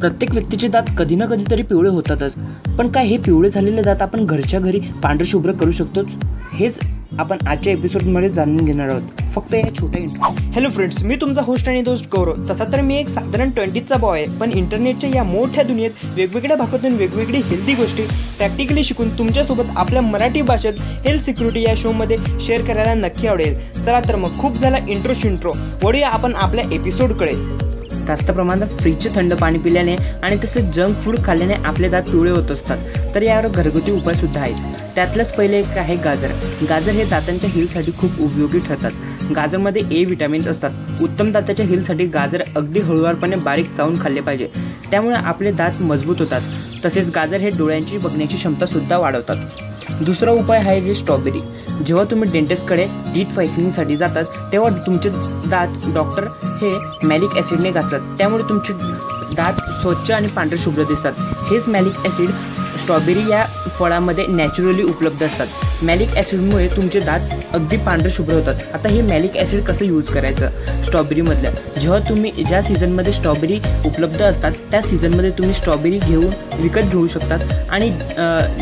प्रत्येक व्यक्तीचे दात कधी ना कधीतरी पिवळे होतातच. पण काय हे पिवळे झालेले दात आपण घरच्या घरी पांढरशुभ्र करू शकतो हेच आपण आजच्या एपिसोडमध्ये जाणून घेणार आहोत. फक्त या छोट्या इंट्रो हॅलो फ्रेंड्स मी तुमचा होस्ट आणि दोस्त गौरव. तसा तर मी एक साधारण ट्वेंटीचा बॉय आहे पण इंटरनेटच्या या मोठ्या दुनियेत वेगवेगळ्या भागातून वेगवेगळी हेल्दी गोष्टी प्रॅक्टिकली शिकून तुमच्यासोबत आपल्या मराठी भाषेत हेल्थ सिक्युरिटी या शोमध्ये शेअर करायला नक्की आवडेल. चला तर मग खूप झाला इंट्रो शिंट्रो वळूया आपण आपल्या एपिसोडकडे जास्त प्रमाणात फ्रीजचे थंड पाणी पिल्याने आणि तसेच जंक फूड खाल्ल्याने आपले दात पिवळे होत असतात. तर यावर घरगुती उपायसुद्धा आहेत. त्यातलंच पहिले एक आहे गाजर. गाजर हे दातांच्या हिलसाठी खूप उपयोगी ठरतात. गाजरमध्ये ए विटॅमिन्स असतात. उत्तम दाताच्या हिलसाठी गाजर अगदी हळूवारपणे बारीक चावून खाल्ले पाहिजे. त्यामुळे आपले दात मजबूत होतात. तसेच गाजर हे डोळ्यांची बघण्याची क्षमतासुद्धा वाढवतात. दुसरा उपाय आहे जे स्ट्रॉबेरी जेव्हा तुम्ही डेंटिस्टकडे डीट व्हायटनिंगसाठी जातात तेव्हा तुमचे दात डॉक्टर हे मॅलिक ॲसिडने घासतात त्यामुळे तुमचे दात स्वच्छ आणि पांढरे शुभ्र दिसतात. हेच मॅलिक ॲसिड स्ट्रॉबेरी या फळामध्ये नॅचरली उपलब्ध असतात. मॅलिक ॲसिडमुळे तुमचे दात अगदी पांढरे शुभ्र होतात. आता हे मॅलिक ॲसिड कसं यूज करायचं? स्ट्रॉबेरीमधलं. जेव्हा तुम्ही ज्या सीझनमध्ये स्ट्रॉबेरी उपलब्ध असतात त्या सीझनमध्ये तुम्ही स्ट्रॉबेरी घेऊन विकत घेऊ शकतात. आणि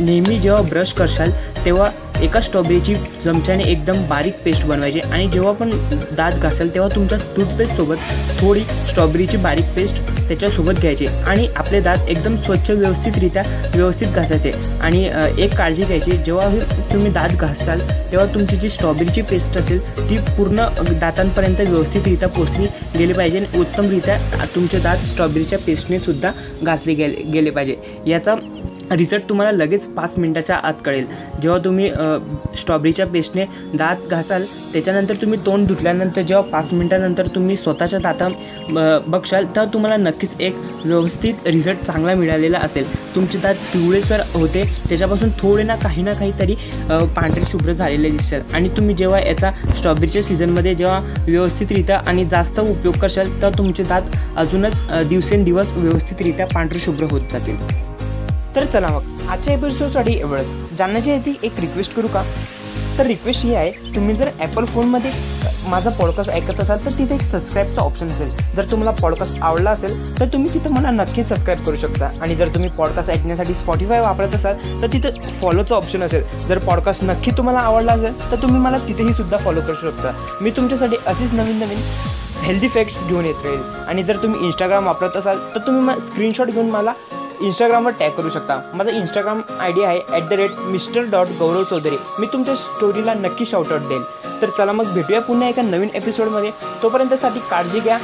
नेहमी जेव्हा ब्रश करशाल तेव्हा एका स्ट्रॉबेरीची चमच्याने एकदम बारीक पेस्ट बनवायची आणि जेव्हा पण दात घासाल तेव्हा तुमच्या टूथपेस्टसोबत थोडी स्ट्रॉबेरीची बारीक पेस्ट त्याच्यासोबत घ्यायची आणि आपले दात एकदम स्वच्छ व्यवस्थितरित्या व्यवस्थित घासायचे. आणि एक काळजी घ्यायची जेव्हा तुम्ही दात घासाल तेव्हा तुमची जी स्ट्रॉबेरीची पेस्ट असेल ती पूर्ण दातांपर्यंत व्यवस्थितरित्या पोचली गेली पाहिजे आणि उत्तमरित्या तुमचे दात स्ट्रॉबेरीच्या पेस्टने सुद्धा घासले गेले गेले पाहिजे. याचा रिझल्ट तुम्हाला लगेच पाच मिनटाच्या आत कळेल. जेव्हा तुम्ही स्ट्रॉबेरीच्या पेस्टने दात घासाल. त्याच्यानंतर तुम्ही तोंड धुतल्यानंतर जेव्हा पाच मिनटानंतर तुम्ही स्वतःच्या दाता ब- बघशाल तर तुम्हाला नक्कीच एक व्यवस्थित रिझल्ट चांगला मिळालेला असेल. तुमचे दात पिवळे तर होते. त्याच्यापासून थोडे ना काही ना काहीतरी पांढरे शुभ्र झालेले दिसतात. आणि तुम्ही जेव्हा याचा स्ट्रॉबेरीच्या सीझनमध्ये जेव्हा व्यवस्थितरित्या आणि जास्त उपयोग करशाल तर तुमचे दात अजूनच दिवसेंदिवस व्यवस्थितरित्या पांढरे शुभ्र होत जातील. तर चला मग आजच्या एपिसोडसाठी एवढंच. जाण्याच्या आधी एक रिक्वेस्ट करू का? तर रिक्वेस्ट ही आहे तुम्ही जर ॲपल फोनमध्ये माझा पॉडकास्ट ऐकत असाल तर तिथे एक सबस्क्राईबचा ऑप्शन असेल. जर तुम्हाला पॉडकास्ट आवडला असेल तर तुम्ही तिथं मला नक्की सबस्क्राईब करू शकता. आणि जर तुम्ही पॉडकास्ट ऐकण्यासाठी स्पॉटीफाय वापरत असाल तर तिथं फॉलोचं ऑप्शन असेल. जर पॉडकास्ट नक्की तुम्हाला आवडला असेल तर तुम्ही मला तिथेही सुद्धा फॉलो करू शकता. मी तुमच्यासाठी असेच नवीन नवीन हेल्दी फॅक्ट्स घेऊन येत राहील. आणि जर तुम्ही इंस्टाग्राम वापरत असाल तर तुम्ही मग स्क्रीनशॉट घेऊन मला इंस्टाग्रामवर टॅग करू शकता. माझा इंस्टाग्राम आय डी आहे at the rate mister dot Gaurav Chaudhary. मी तुमच्या स्टोरीला नक्की शॉर्टआउट देईल तर चला मग भेटूया पुन्हा एका नवीन एपिसोडमध्ये तोपर्यंतसाठी काळजी घ्या.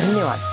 धन्यवाद.